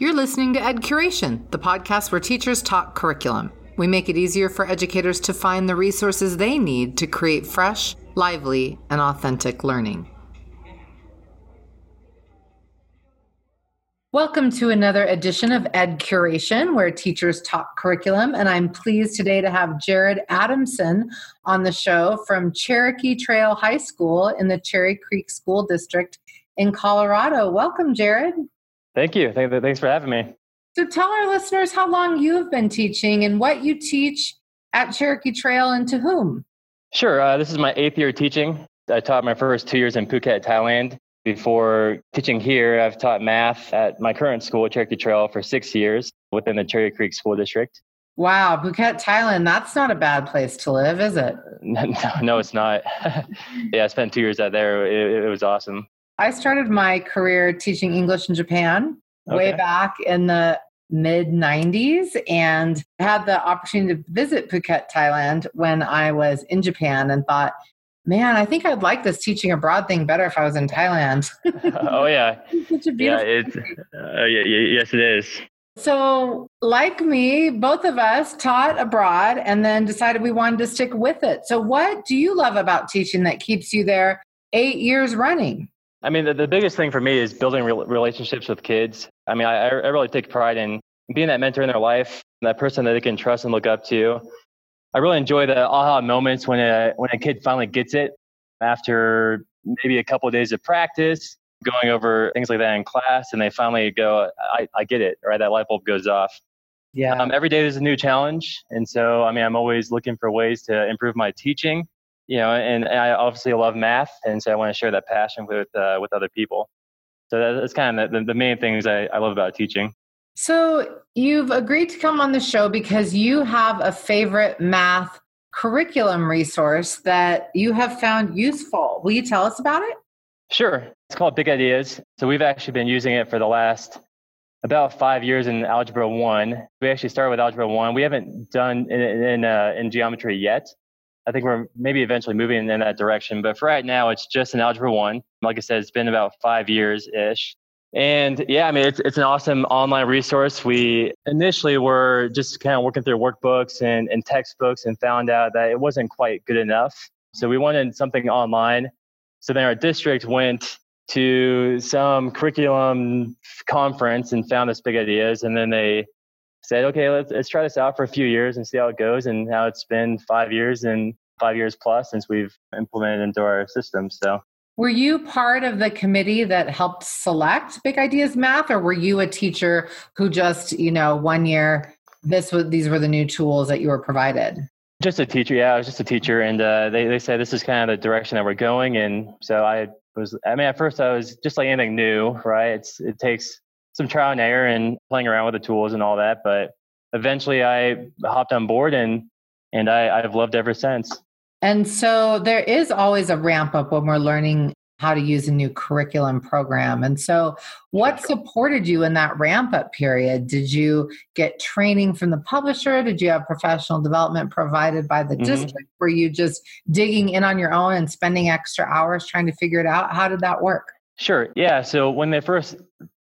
You're listening to Ed Curation, the podcast where teachers talk curriculum. We make it easier for educators to find the resources they need to create fresh, lively, and authentic learning. Welcome to another edition of Ed Curation, where teachers talk curriculum. And I'm pleased today to have Jared Adamson on the show from Cherokee Trail High School in the Cherry Creek School District in Colorado. Welcome, Jared. Thank you. Thanks for having me. So tell our listeners how long you've been teaching and what you teach at Cherokee Trail and to whom. Sure. Uh, this is my eighth year teaching. I taught my first two years in Phuket, Thailand. Before teaching here, I've taught math at my current school, Cherokee Trail, for six years within the Cherry Creek School District. Wow, Phuket, Thailand, that's not a bad place to live, is it? no, no it's not. yeah, I spent two years out there. It, it, was awesome. I started my career teaching English in Japan okay. way back in the mid 90s and had the opportunity to visit Phuket, Thailand when I was in Japan and thought, man, I think I'd like this teaching abroad thing better if I was in Thailand. oh yeah, such a beautiful. Yeah, it's uh, yeah, yes, it is. So, like me, both of us taught abroad and then decided we wanted to stick with it. So, what do you love about teaching that keeps you there eight years running? I mean, the, the biggest thing for me is building re- relationships with kids. I mean, I, I really take pride in being that mentor in their life, that person that they can trust and look up to. I really enjoy the aha moments when a when a kid finally gets it after maybe a couple of days of practice, going over things like that in class, and they finally go, "I, I get it," right? That light bulb goes off. Yeah. Um, every day there's a new challenge, and so I mean, I'm always looking for ways to improve my teaching. You know, and, and I obviously love math, and so I want to share that passion with uh, with other people. So that's kind of the, the main things I, I love about teaching. So you've agreed to come on the show because you have a favorite math curriculum resource that you have found useful. Will you tell us about it? Sure. It's called Big Ideas. So we've actually been using it for the last about five years in Algebra 1. We actually started with Algebra 1. We haven't done in, in, uh, in geometry yet. I think we're maybe eventually moving in that direction. But for right now, it's just an Algebra 1. Like I said, it's been about five years ish. And yeah, I mean, it's, it's an awesome online resource. We initially were just kind of working through workbooks and, and textbooks and found out that it wasn't quite good enough. So we wanted something online. So then our district went to some curriculum conference and found this big ideas. And then they said, okay, let's, let's try this out for a few years and see how it goes. And now it's been five years and five years plus since we've implemented into our system. So were you part of the committee that helped select Big Ideas Math, or were you a teacher who just, you know, one year this was these were the new tools that you were provided? Just a teacher, yeah. I was just a teacher, and uh, they they said this is kind of the direction that we're going, and so I was. I mean, at first I was just like anything new, right? It's it takes some trial and error and playing around with the tools and all that, but eventually I hopped on board and and I, I've loved ever since. And so there is always a ramp up when we're learning how to use a new curriculum program. And so, what supported you in that ramp up period? Did you get training from the publisher? Did you have professional development provided by the mm-hmm. district? Were you just digging in on your own and spending extra hours trying to figure it out? How did that work? Sure. Yeah. So, when they first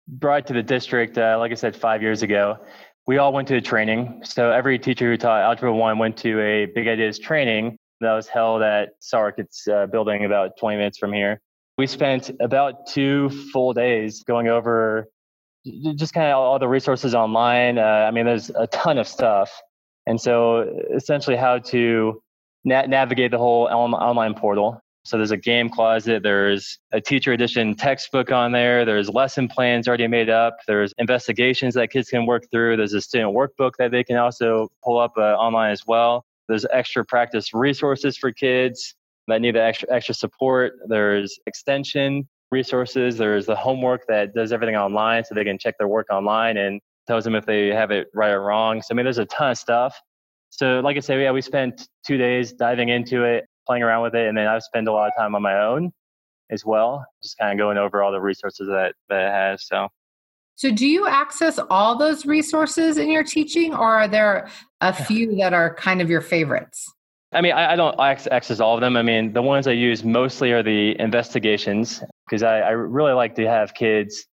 brought to the district, uh, like I said, five years ago, we all went to a training. So, every teacher who taught Algebra 1 went to a Big Ideas training that was held at Sark. It's uh, building about 20 minutes from here. We spent about two full days going over just kind of all the resources online. Uh, I mean, there's a ton of stuff. And so essentially how to na- navigate the whole online portal. So there's a game closet, there's a teacher edition textbook on there, there's lesson plans already made up, there's investigations that kids can work through, there's a student workbook that they can also pull up uh, online as well. There's extra practice resources for kids that need the extra extra support. There's extension resources. There's the homework that does everything online so they can check their work online and tells them if they have it right or wrong. So I mean there's a ton of stuff. So like I said, yeah, we spent two days diving into it, playing around with it, and then I've spent a lot of time on my own as well, just kind of going over all the resources that, that it has. So so, do you access all those resources in your teaching, or are there a few that are kind of your favorites? I mean, I, I don't access all of them. I mean, the ones I use mostly are the investigations because I, I really like to have kids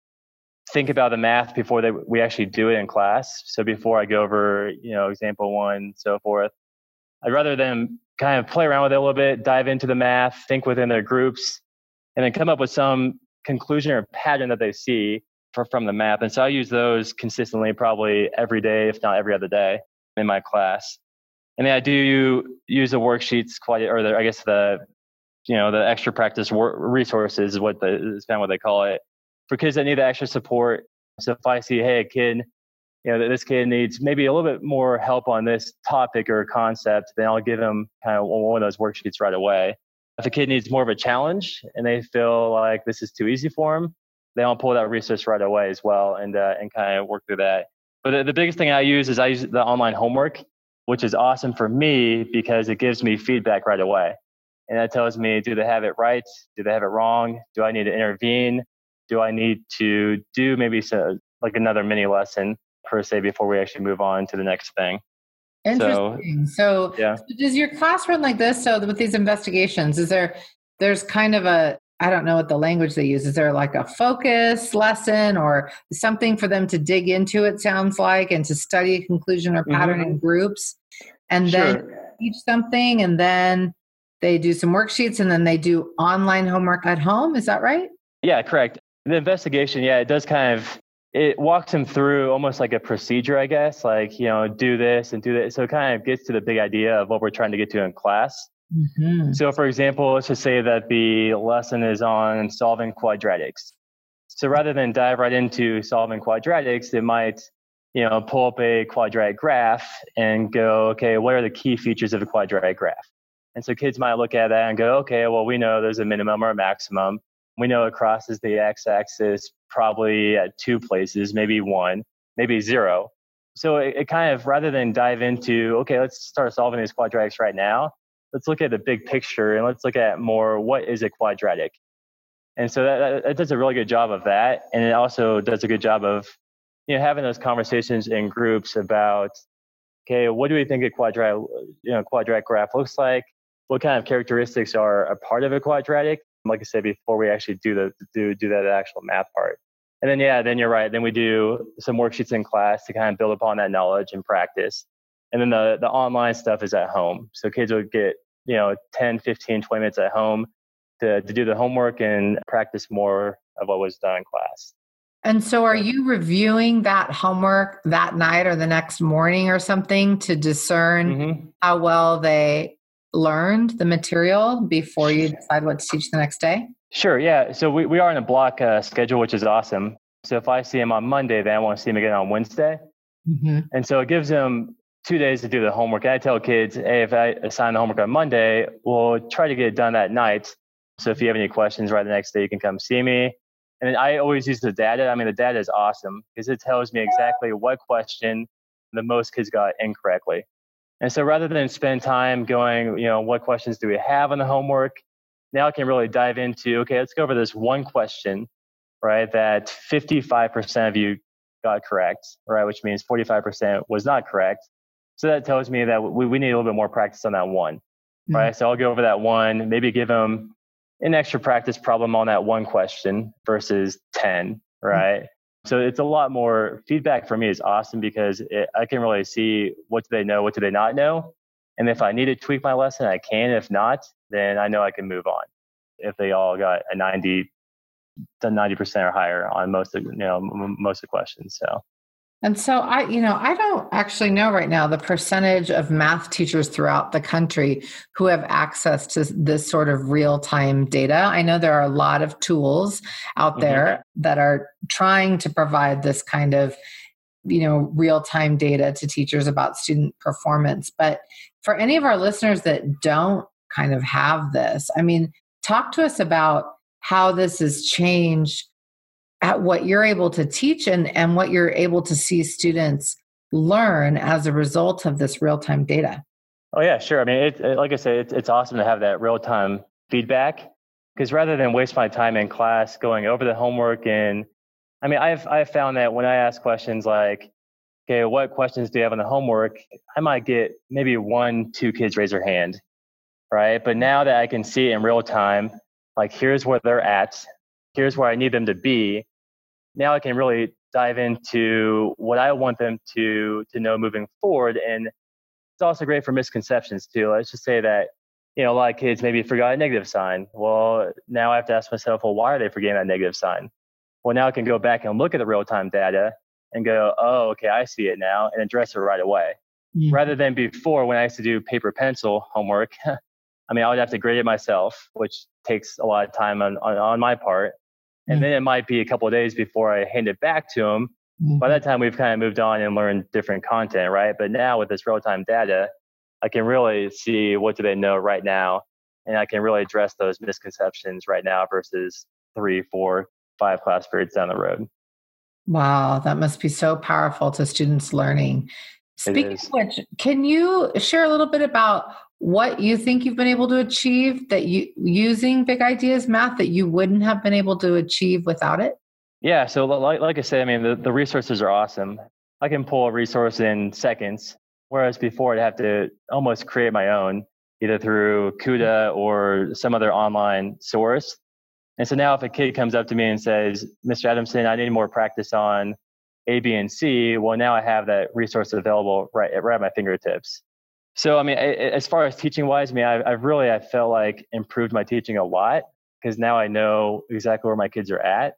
think about the math before they, we actually do it in class. So before I go over, you know, example one, so forth, I'd rather them kind of play around with it a little bit, dive into the math, think within their groups, and then come up with some conclusion or pattern that they see for, from the map. And so I use those consistently, probably every day, if not every other day, in my class. And then I do use the worksheets quite, or the, I guess the, you know, the extra practice resources is what the is kind of what they call it for kids that need the extra support. So if I see, hey, a kid, you know, that this kid needs maybe a little bit more help on this topic or concept, then I'll give them kind of one of those worksheets right away. If a kid needs more of a challenge and they feel like this is too easy for them, then I'll pull that resource right away as well and uh, and kind of work through that. But the, the biggest thing I use is I use the online homework, which is awesome for me because it gives me feedback right away. And that tells me, do they have it right? Do they have it wrong? Do I need to intervene? Do I need to do maybe so, like another mini lesson per se before we actually move on to the next thing? Interesting. So, so yeah. So does your class run like this? So with these investigations, is there there's kind of a I don't know what the language they use. Is there like a focus lesson or something for them to dig into? It sounds like and to study a conclusion or pattern mm-hmm. in groups, and sure. then teach something, and then they do some worksheets, and then they do online homework at home. Is that right? Yeah, correct. The investigation, yeah, it does kind of it walks him through almost like a procedure, I guess, like you know, do this and do that. So it kind of gets to the big idea of what we're trying to get to in class. Mm-hmm. So, for example, let's just say that the lesson is on solving quadratics. So rather than dive right into solving quadratics, it might, you know, pull up a quadratic graph and go, okay, what are the key features of a quadratic graph? And so kids might look at that and go, okay, well, we know there's a minimum or a maximum. We know it crosses the x-axis probably at two places, maybe one, maybe zero. So it, it kind of, rather than dive into, okay, let's start solving these quadratics right now, let's look at the big picture and let's look at more what is a quadratic. And so that, that does a really good job of that. And it also does a good job of you know having those conversations in groups about okay, what do we think a quadratic you know quadratic graph looks like? What kind of characteristics are a part of a quadratic? Like I said before, we actually do the do do that actual math part. And then yeah, then you're right. Then we do some worksheets in class to kind of build upon that knowledge and practice. And then the, the online stuff is at home. So kids would get, you know, 10, 15, 20 minutes at home to, to do the homework and practice more of what was done in class. And so are you reviewing that homework that night or the next morning or something to discern mm-hmm. how well they learned the material before you decide what to teach the next day? Sure, yeah. So we, we are in a block uh, schedule, which is awesome. So if I see him on Monday, then I want to see him again on Wednesday. Mm-hmm. And so it gives him two days to do the homework. And I tell kids, hey, if I assign the homework on Monday, we'll try to get it done that night. So if you have any questions right the next day, you can come see me. And I always use the data. I mean, the data is awesome because it tells me exactly what question the most kids got incorrectly. And so rather than spend time going, you know, what questions do we have on the homework? Now I can really dive into, okay, let's go over this one question, right, that 55% of you got correct, right, which means 45% was not correct. So that tells me that we, we need a little bit more practice on that one, mm-hmm. right? So I'll go over that one, maybe give them an extra practice problem on that one question versus 10, mm-hmm. right? Mm-hmm. So it's a lot more feedback for me is awesome because it, I can really see what do they know, what do they not know. And if I need to tweak my lesson, I can. If not, then I know I can move on. If they all got a 90, 90% or higher on most of, you know, most of the questions. So and so I, you know, I don't actually know right now the percentage of math teachers throughout the country who have access to this sort of real-time data. I know there are a lot of tools out mm-hmm. there that are trying to provide this kind of, you know, real-time data to teachers about student performance. But for any of our listeners that don't kind of have this, I mean, talk to us about how this has changed at what you're able to teach and, and what you're able to see students learn as a result of this real time data. Oh, yeah, sure. I mean, it, it, like I said, it, it's awesome to have that real time feedback because rather than waste my time in class going over the homework and I mean, I've, I've found that when I ask questions like, okay, what questions do you have on the homework? I might get maybe one, two kids raise their hand, right? But now that I can see it in real time, like here's where they're at, here's where I need them to be. Now I can really dive into what I want them to to know moving forward. And it's also great for misconceptions too. Let's just say that you know a lot of kids maybe forgot a negative sign. Well, now I have to ask myself, well, why are they forgetting that negative sign? Well, now I can go back and look at the real time data and go, oh, okay, I see it now, and address it right away. Mm-hmm. Rather than before when I used to do paper pencil homework. I mean, I would have to grade it myself, which takes a lot of time on, on, on my part and mm-hmm. then it might be a couple of days before I hand it back to them. Mm-hmm. By that time, we've kind of moved on and learned different content, right? But now with this real time data, I can really see what do they know right now, and I can really address those misconceptions right now versus three, four, five class periods down the road. Wow, that must be so powerful to students learning. Speaking of which, can you share a little bit about what you think you've been able to achieve that you using big ideas math that you wouldn't have been able to achieve without it? Yeah, so like, like I said, I mean, the, the resources are awesome. I can pull a resource in seconds, whereas before I'd have to almost create my own, either through Kuta or some other online source. And so now if a kid comes up to me and says, Mr. Adamson, I need more practice on A, B, and C, well, now I have that resource available right, right at my fingertips. So, I mean, as far as teaching wise, I mean, I've, I've really, I felt like improved my teaching a lot because now I know exactly where my kids are at.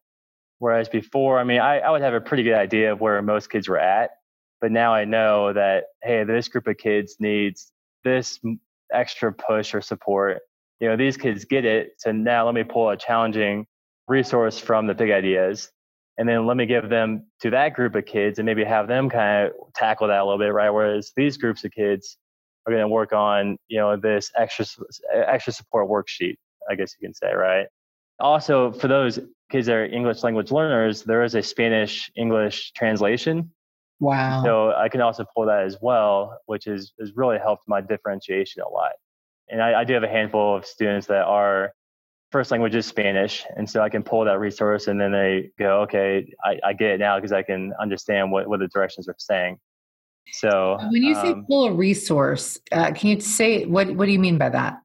Whereas before, I mean, I, I would have a pretty good idea of where most kids were at, but now I know that, hey, this group of kids needs this extra push or support. You know, these kids get it. So now let me pull a challenging resource from the big ideas and then let me give them to that group of kids and maybe have them kind of tackle that a little bit, right? Whereas these groups of kids, are going to work on you know this extra extra support worksheet i guess you can say right? Also for those kids that are english language learners there is a spanish english translation. Wow. So i can also pull that as well which is has really helped my differentiation a lot. And I, I do have a handful of students that are first language is spanish and so i can pull that resource and then they go okay i, I get it now because i can understand what, what the directions are saying so when you say um, pull a resource, uh, can you say what what do you mean by that?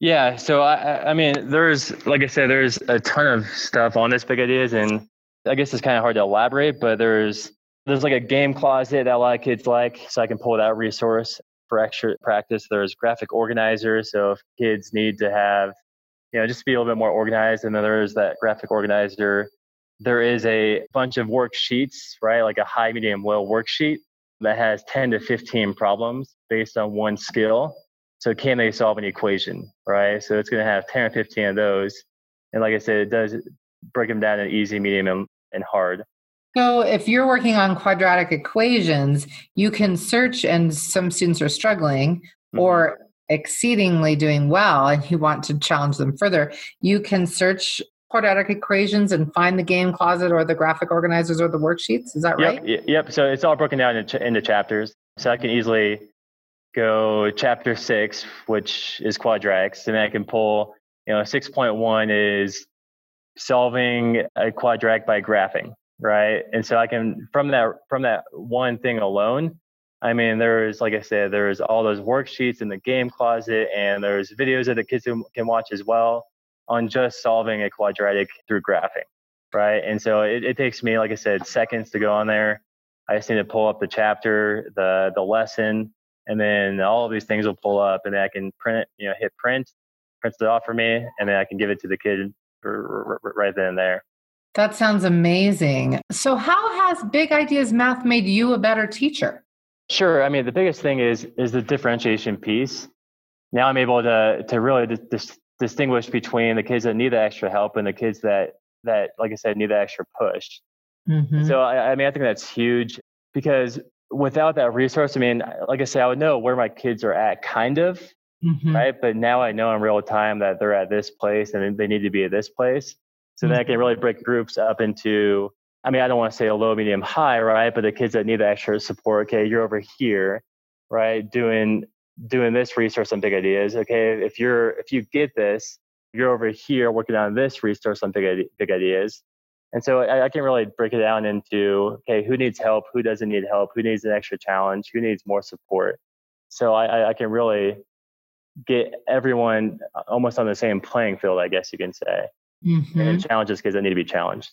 Yeah, so I I mean there's like I said there's a ton of stuff on this big ideas and I guess it's kind of hard to elaborate, but there's there's like a game closet that a lot of kids like, so I can pull that resource for extra practice. There's graphic organizers, so if kids need to have, you know, just be a little bit more organized, and then there's that graphic organizer. There is a bunch of worksheets, right? Like a high, medium, low worksheet that has 10 to 15 problems based on one skill. So can they solve an equation, right? So it's going to have 10 or 15 of those. And like I said, it does break them down in easy, medium, and, and hard. So if you're working on quadratic equations, you can search, and some students are struggling mm-hmm. or exceedingly doing well, and you want to challenge them further. You can search quadratic equations and find the game closet or the graphic organizers or the worksheets. Is that right? Yep. yep. So it's all broken down into, into chapters. So I can easily go chapter six, which is quadratics, and then I can pull, you know, 6.1 is solving a quadratic by graphing, right? And so I can, from that, from that one thing alone, I mean, there's, like I said, there's all those worksheets in the game closet and there's videos that the kids can watch as well on just solving a quadratic through graphing, right? And so it, it takes me, like I said, seconds to go on there. I just need to pull up the chapter, the the lesson, and then all of these things will pull up, and then I can print you know, hit print, prints it off for me, and then I can give it to the kid right then and there. That sounds amazing. So, how has Big Ideas Math made you a better teacher? Sure. I mean, the biggest thing is is the differentiation piece. Now I'm able to to really dis- distinguish between the kids that need the extra help and the kids that that like i said need the extra push mm-hmm. so I, I, mean i think that's huge because without that resource i mean like i said i would know where my kids are at kind of mm-hmm. right but now i know in real time that they're at this place and they need to be at this place so mm-hmm. then i can really break groups up into i mean i don't want to say a low medium high right but the kids that need the extra support okay you're over here right doing doing this resource on big ideas. Okay, if you're if you get this, you're over here working on this resource on big big ideas. And so I, I, can really break it down into okay, who needs help, who doesn't need help, who needs an extra challenge, who needs more support. So I, I can really get everyone almost on the same playing field, I guess you can say. mm-hmm. and challenges kids that need to be challenged.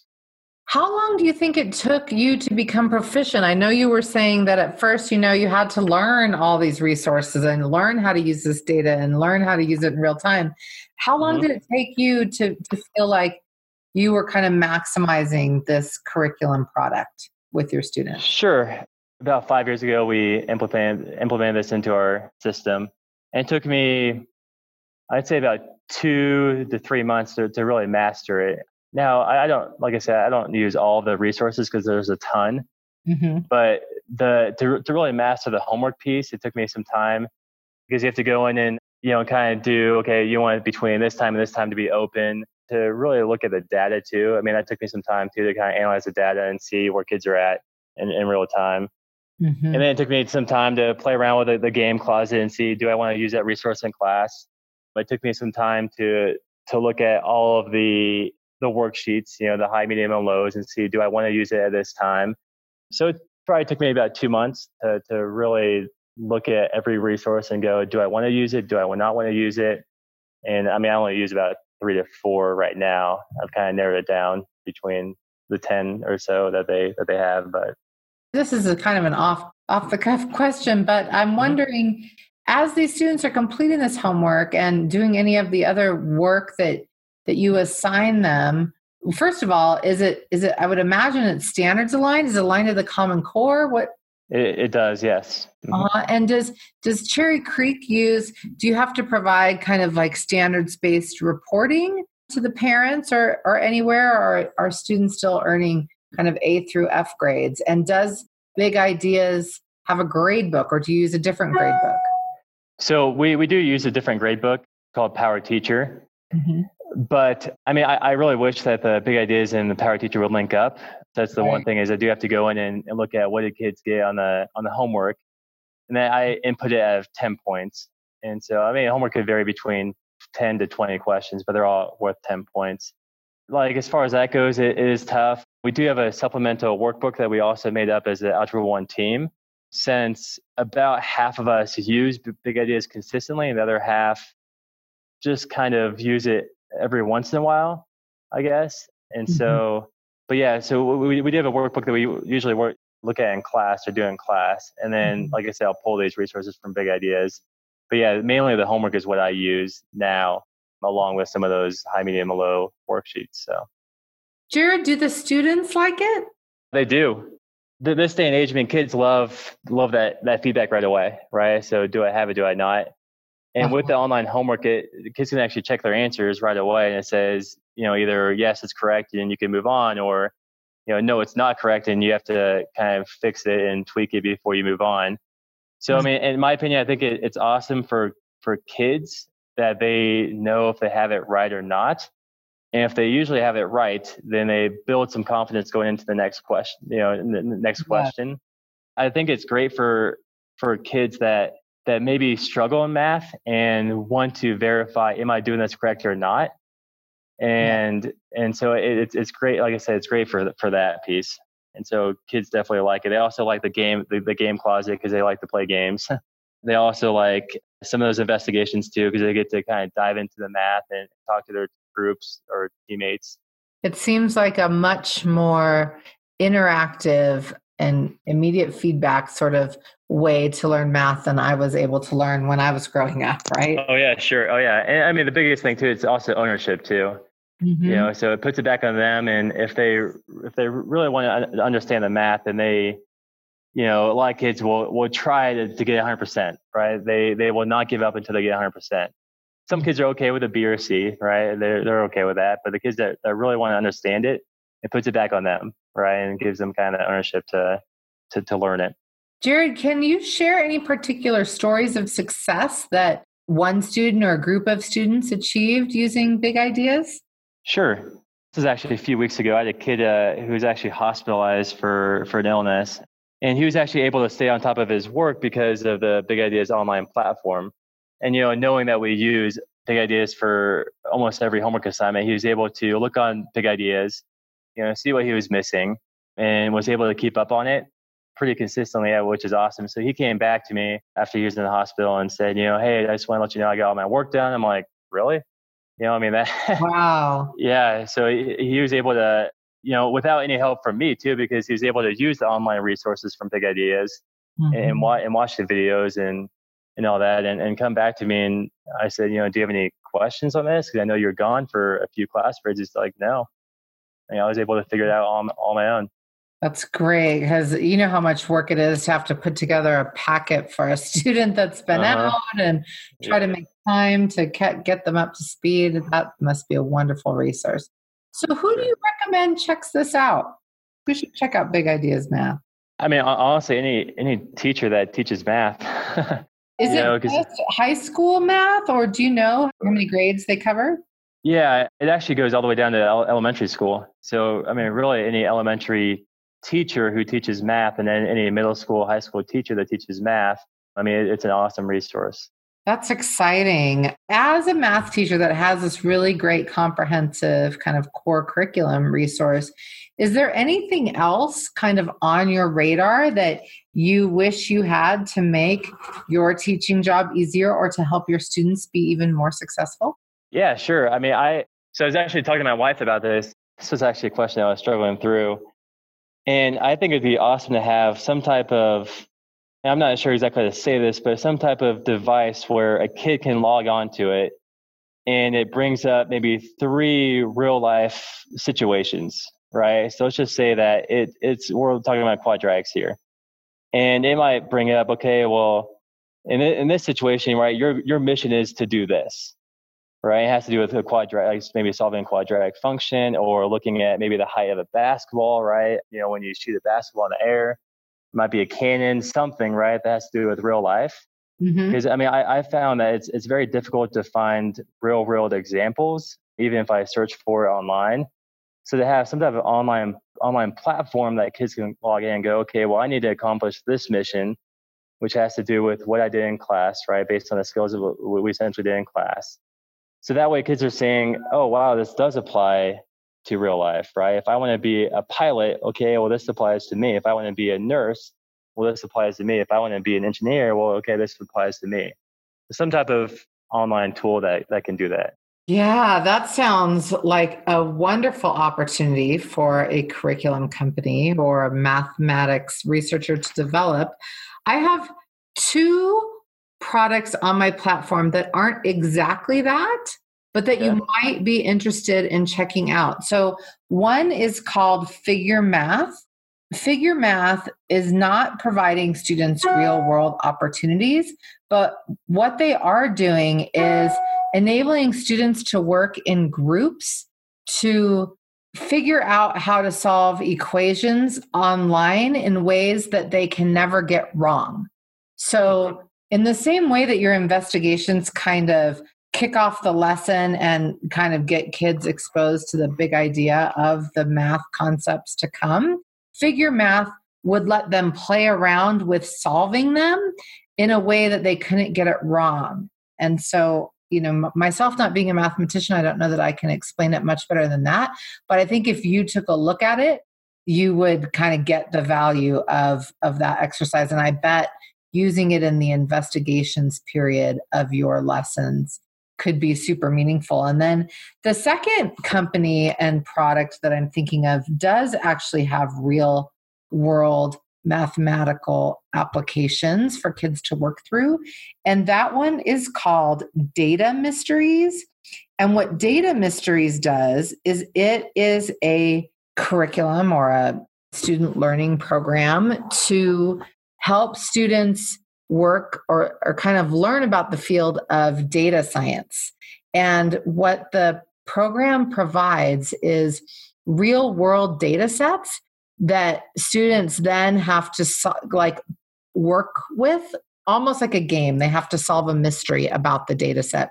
How long do you think it took you to become proficient? I know you were saying that at first, you know, you had to learn all these resources and learn how to use this data and learn how to use it in real time. How long mm-hmm. did it take you to, to feel like you were kind of maximizing this curriculum product with your students? Sure. About five years ago, we implemented, implemented this into our system. And it took me, I'd say, about two to three months to, to really master it. Now, I, I don't, like I said, I don't use all the resources because there's a ton. Mm-hmm. But the to, to really master the homework piece, it took me some time because you have to go in and you know kind of do okay. You want between this time and this time to be open to really look at the data too. I mean, that took me some time too to kind of analyze the data and see where kids are at in, in real time. Mm-hmm. And then it took me some time to play around with the, the game closet and see do I want to use that resource in class. But it took me some time to to look at all of the the worksheets, you know, the high, medium, and lows, and see do I want to use it at this time. So it probably took me about two months to to really look at every resource and go, do I want to use it? Do I not want to use it? And I mean, I only use about three to four right now. I've kind of narrowed it down between the ten or so that they that they have. But this is a kind of an off off the cuff question, but I'm mm-hmm. wondering. Mm-hmm. As these students are completing this homework and doing any of the other work that that you assign them first of all is it is it i would imagine it's standards aligned. Is it aligned to the common core? What it, it does yes. Mm-hmm. uh, and does does cherry creek use do you have to provide kind of like standards based reporting to the parents or or anywhere? Or are students still earning kind of a through f grades? And does big ideas have a grade book or do you use a different grade book so we, we do use a different grade book called PowerTeacher. Mm-hmm but I mean, I, I, really wish that the big ideas and the PowerTeacher would link up. That's the right. one thing is I do have to go in and, and, look at what did kids get on the on the homework, and then I input it at ten points. And so I mean, homework could vary between ten to twenty questions, but they're all worth ten points. Like as far as that goes, it, it is tough. We do have a supplemental workbook that we also made up as the Algebra One team. Since about half of us use big ideas consistently, and the other half just kind of use it every once in a while, I guess. And mm-hmm. so, but yeah, so we, we do have a workbook that we usually work, look at in class or do in class. And then, mm-hmm. like I said, I'll pull these resources from Big Ideas. But yeah, mainly the homework is what I use now, along with some of those high, medium, and low worksheets. So, Jared, do the students like it? They do. This day and age, I mean, kids love love that that feedback right away, right? So, do I have it? Do I not? And with the uh-huh. online homework, it, the kids can actually check their answers right away, and it says, you know, either yes, it's correct, and you can move on, or you know, no, it's not correct, and you have to kind of fix it and tweak it before you move on. So, I mean, in my opinion, I think it, it's awesome for for kids that they know if they have it right or not. And if they usually have it right, then they build some confidence going into the next question. You know, the next question. I think it's great for for kids that that maybe struggle in math and want to verify, am I doing this correct or not? And yeah. and so it, it's it's great. Like I said, it's great for for that piece. And so kids definitely like it. They also like the game the, the game closet because they like to play games. they also like some of those investigations too because they get to kind of dive into the math and talk to their groups or teammates. It seems like a much more interactive and immediate feedback sort of way to learn math than I was able to learn when I was growing up, right? Oh yeah, sure. Oh yeah. And I mean the biggest thing too is also ownership too. Mm-hmm. You know, so it puts it back on them and if they if they really want to understand the math and they you know, a lot of kids will will try to, to get 100%, right? They they will not give up until they get 100%. Some kids are okay with a B or C, right? They're they're okay with that, but the kids that, that really want to understand it, it puts it back on them, right? And gives them kind of ownership to to to learn it. Jared, can you share any particular stories of success that one student or a group of students achieved using big ideas? Sure. This is actually a few weeks ago. I had a kid uh, who was actually hospitalized for, for an illness, and he was actually able to stay on top of his work because of the Big Ideas online platform. And you know, knowing that we use Big Ideas for almost every homework assignment, he was able to look on Big Ideas, you know, see what he was missing, and was able to keep up on it pretty consistently, which is awesome. So he came back to me after he was in the hospital and said, you know, hey, I just want to let you know I got all my work done. I'm like, really? You know, I mean that. Wow. yeah. So he, he was able to, you know, without any help from me too, because he was able to use the online resources from Big Ideas mm-hmm. and, watch and watch the videos and and all that, and, and come back to me and I said, you know, do you have any questions on this? Because I know you're gone for a few class periods. He's like, no. And I was able to figure it out on all my own. That's great because you know how much work it is to have to put together a packet for a student that's been uh-huh. out and try yeah. to make time to get, get them up to speed. That must be a wonderful resource. So, who do you recommend checks this out? Who should check out Big Ideas Math? I mean, honestly, any any teacher that teaches math. is it know, just high school math, or do you know how many grades they cover? Yeah, it actually goes all the way down to elementary school. So, I mean, really, any elementary teacher who teaches math and then any middle school, high school teacher that teaches math, I mean, it's an awesome resource. That's exciting. As a math teacher that has this really great comprehensive kind of core curriculum resource, is there anything else kind of on your radar that you wish you had to make your teaching job easier or to help your students be even more successful? Yeah, sure. I mean, I so I was actually talking to my wife about this. This was actually a question I was struggling through. And I think it'd be awesome to have some type of, I'm not sure exactly how to say this, but some type of device where a kid can log on to it and it brings up maybe three real life situations, right? So let's just say that it, it's, we're talking about quadratics here. And it might bring it up, okay, well, in, in this situation, right, your, your mission is to do this right? It has to do with a quadratic, maybe solving a quadratic function or looking at maybe the height of a basketball, right? You know, when you shoot a basketball in the air, it might be a cannon, something, right? That has to do with real life. Because mm-hmm. I mean, I, I found that it's it's very difficult to find real world examples, even if I search for it online. So to have some type of online online platform that kids can log in and go, okay, well, I need to accomplish this mission, which has to do with what I did in class, right? Based on the skills of what we essentially did in class. So that way kids are saying, oh, wow, this does apply to real life, right? If I want to be a pilot, okay, well, this applies to me. If I want to be a nurse, well, this applies to me. If I want to be an engineer, well, okay, this applies to me. Some type of online tool that, that can do that. Yeah, that sounds like a wonderful opportunity for a curriculum company or a mathematics researcher to develop. I have two products on my platform that aren't exactly that, but that you might be interested in checking out. So, one is called Figure Math. Figure Math is not providing students real world opportunities, but what they are doing is enabling students to work in groups to figure out how to solve equations online in ways that they can never get wrong. So in the same way that your investigations kind of kick off the lesson and kind of get kids exposed to the big idea of the math concepts to come, figure math would let them play around with solving them in a way that they couldn't get it wrong. And so, you know, myself not being a mathematician, I don't know that I can explain it much better than that. But I think if you took a look at it, you would kind of get the value of of that exercise. And I bet using it in the investigations period of your lessons could be super meaningful. And then the second company and product that I'm thinking of does actually have real world mathematical applications for kids to work through. And that one is called Data Mysteries. And what Data Mysteries does is it is a curriculum or a student learning program to help students work or, or kind of learn about the field of data science. And what the program provides is real world data sets that students then have to like work with almost like a game. They have to solve a mystery about the data set.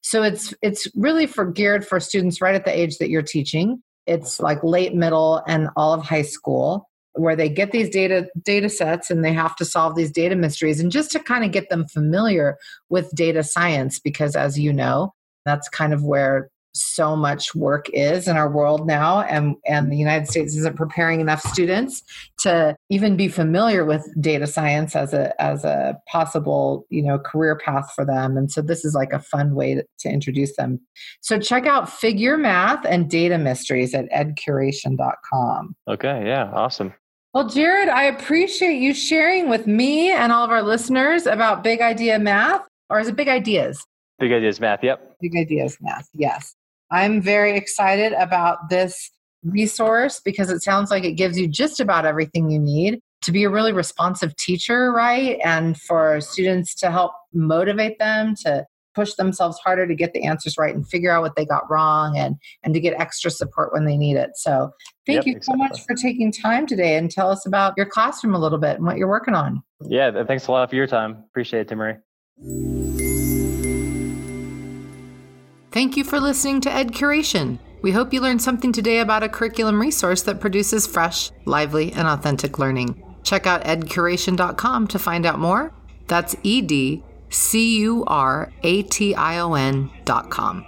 So it's it's really for geared for students right at the age that you're teaching. It's like late middle and all of high school where they get these data data sets and they have to solve these data mysteries and just to kind of get them familiar with data science because as you know that's kind of where so much work is in our world now and and the United States isn't preparing enough students to even be familiar with data science as a as a possible you know career path for them and so this is like a fun way to, to introduce them so check out figure math and data mysteries at edcuration.com okay yeah awesome well, Jared, I appreciate you sharing with me and all of our listeners about Big Idea Math, or is it Big Ideas? Big Ideas Math, yep. Big Ideas Math, yes. I'm very excited about this resource because it sounds like it gives you just about everything you need to be a really responsive teacher, right? And for students to help motivate them to push themselves harder to get the answers right and figure out what they got wrong and and to get extra support when they need it. So thank yep, you so much for taking time today and tell us about your classroom a little bit and what you're working on. Yeah, thanks a lot for your time. Appreciate it, Timmerie. Thank you for listening to Ed Curation. We hope you learned something today about a curriculum resource that produces fresh, lively, and authentic learning. Check out edcuration.com to find out more. That's E D C U R A T I O N dot com.